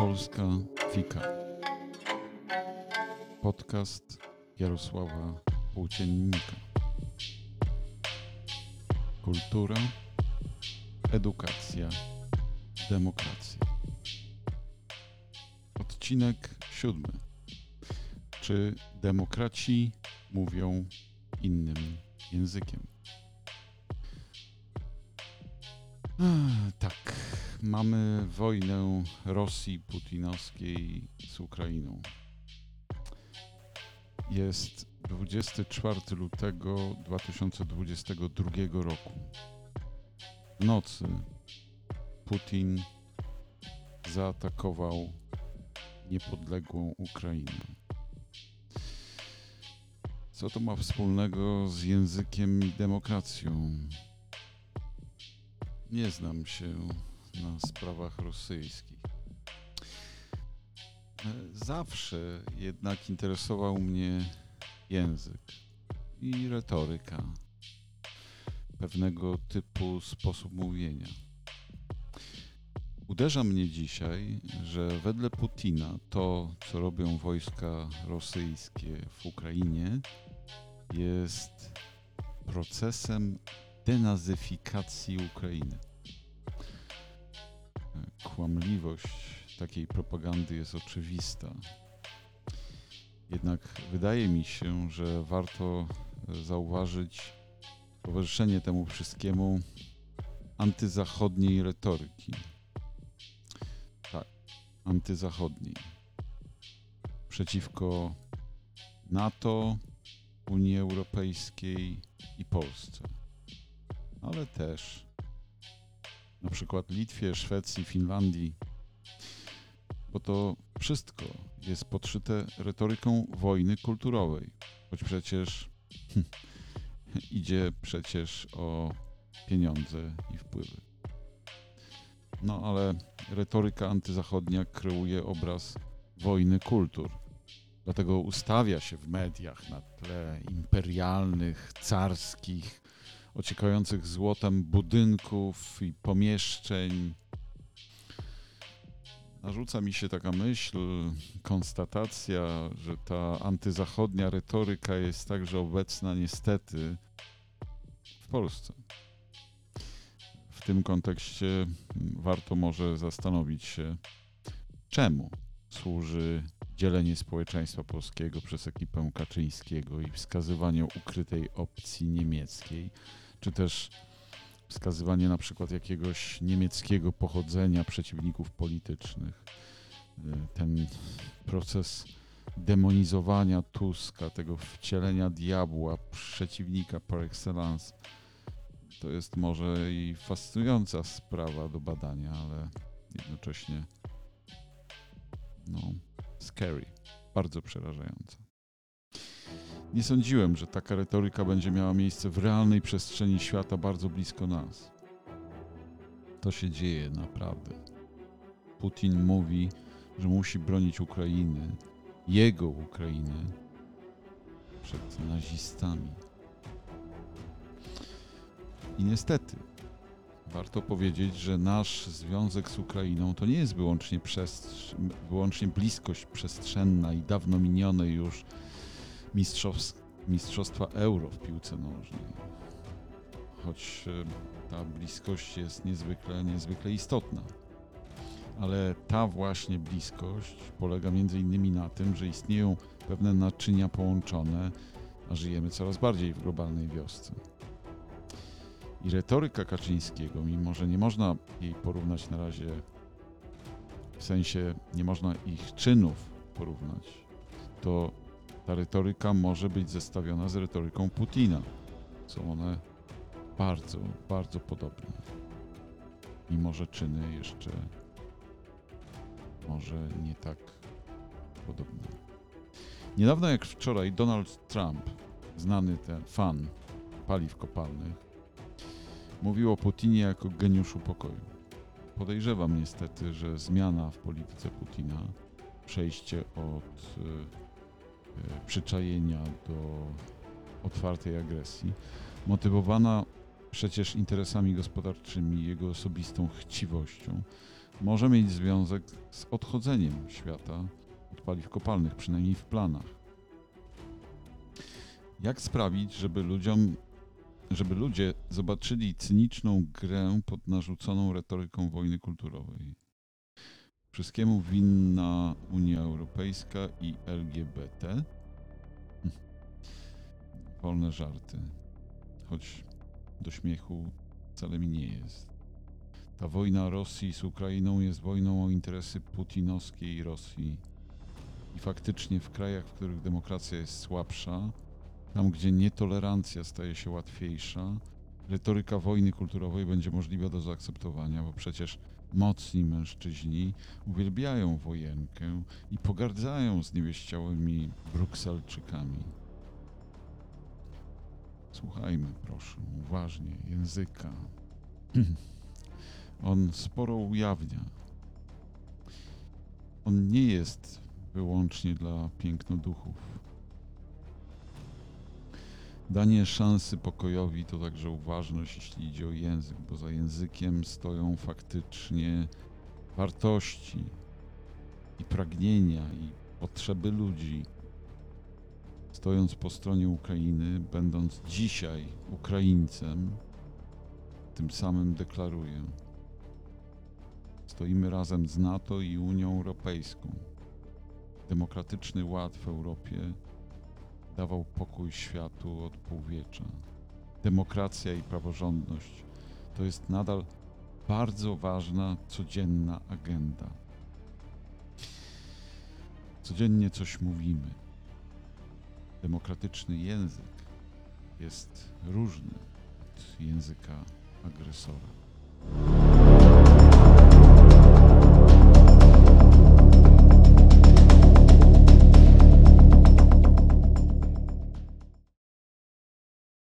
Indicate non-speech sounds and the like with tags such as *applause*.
Polska Fika. Podcast Jarosława Płóciennika. Kultura, edukacja, demokracja. Odcinek siódmy. Czy demokraci mówią innym językiem? Ach, tak, mamy wojnę Rosji putinowskiej z Ukrainą. Jest 24 lutego 2022 roku. W nocy Putin zaatakował niepodległą Ukrainę. Co to ma wspólnego z językiem i demokracją? Nie znam się na sprawach rosyjskich. Zawsze jednak interesował mnie język i retoryka, pewnego typu sposób mówienia. Uderza mnie dzisiaj, że wedle Putina to, co robią wojska rosyjskie w Ukrainie, jest procesem denazyfikacji Ukrainy. Kłamliwość takiej propagandy jest oczywista. Jednak wydaje mi się, że warto zauważyć towarzyszenie temu wszystkiemu antyzachodniej retoryki. Tak, antyzachodniej. Przeciwko NATO, Unii Europejskiej i Polsce. Ale też na przykład Litwie, Szwecji, Finlandii, bo to wszystko jest podszyte retoryką wojny kulturowej, choć przecież idzie przecież o pieniądze i wpływy. No ale retoryka antyzachodnia kreuje obraz wojny kultur. Dlatego ustawia się w mediach na tle imperialnych, carskich, ociekających złotem budynków i pomieszczeń. Narzuca mi się taka myśl, konstatacja, że ta antyzachodnia retoryka jest także obecna niestety w Polsce. W tym kontekście warto może zastanowić się, czemu służy dzielenie społeczeństwa polskiego przez ekipę Kaczyńskiego i wskazywanie ukrytej opcji niemieckiej, czy też wskazywanie na przykład jakiegoś niemieckiego pochodzenia przeciwników politycznych. Ten proces demonizowania Tuska, tego wcielenia diabła, przeciwnika par excellence, to jest może i fascynująca sprawa do badania, ale jednocześnie no, scary, bardzo przerażająca. Nie sądziłem, że taka retoryka będzie miała miejsce w realnej przestrzeni świata bardzo blisko nas. To się dzieje naprawdę. Putin mówi, że musi bronić Ukrainy, jego Ukrainy, przed nazistami. I niestety, warto powiedzieć, że nasz związek z Ukrainą to nie jest wyłącznie, wyłącznie bliskość przestrzenna i dawno minione już mistrzostwa euro w piłce nożnej. Choć e, ta bliskość jest niezwykle, niezwykle istotna. Ale ta właśnie bliskość polega między innymi na tym, że istnieją pewne naczynia połączone, a żyjemy coraz bardziej w globalnej wiosce. I retoryka Kaczyńskiego, mimo że nie można jej porównać na razie, w sensie nie można ich czynów porównać, to ta retoryka może być zestawiona z retoryką Putina. Są one bardzo, bardzo podobne. Mimo że czyny jeszcze może nie tak podobne. Niedawno jak wczoraj Donald Trump, znany ten fan paliw kopalnych, mówił o Putinie jako geniuszu pokoju. Podejrzewam niestety, że zmiana w polityce Putina, przejście od y, y, przyczajenia do otwartej agresji, motywowana przecież interesami gospodarczymi, jego osobistą chciwością, może mieć związek z odchodzeniem świata od paliw kopalnych, przynajmniej w planach. Jak sprawić, żeby ludziom, żeby ludzie zobaczyli cyniczną grę pod narzuconą retoryką wojny kulturowej? Wszystkiemu winna Unia Europejska i LGBT? *laughs* Wolne żarty, choć do śmiechu wcale mi nie jest. Ta wojna Rosji z Ukrainą jest wojną o interesy putinowskiej Rosji. I faktycznie w krajach, w których demokracja jest słabsza, tam gdzie nietolerancja staje się łatwiejsza, retoryka wojny kulturowej będzie możliwa do zaakceptowania, bo przecież mocni mężczyźni uwielbiają wojenkę i pogardzają zniewieściałymi Brukselczykami. Słuchajmy, proszę, uważnie języka. *clears throat* On sporo ujawnia. On nie jest wyłącznie dla pięknoduchów. Danie szansy pokojowi to także uważność, jeśli idzie o język, bo za językiem stoją faktycznie wartości i pragnienia i potrzeby ludzi. Stojąc po stronie Ukrainy, będąc dzisiaj Ukraińcem, tym samym deklaruję. Stoimy razem z NATO i Unią Europejską. Demokratyczny ład w Europie dawał pokój światu od półwiecza. Demokracja i praworządność to jest nadal bardzo ważna, codzienna agenda. Codziennie coś mówimy. Demokratyczny język jest różny od języka agresora.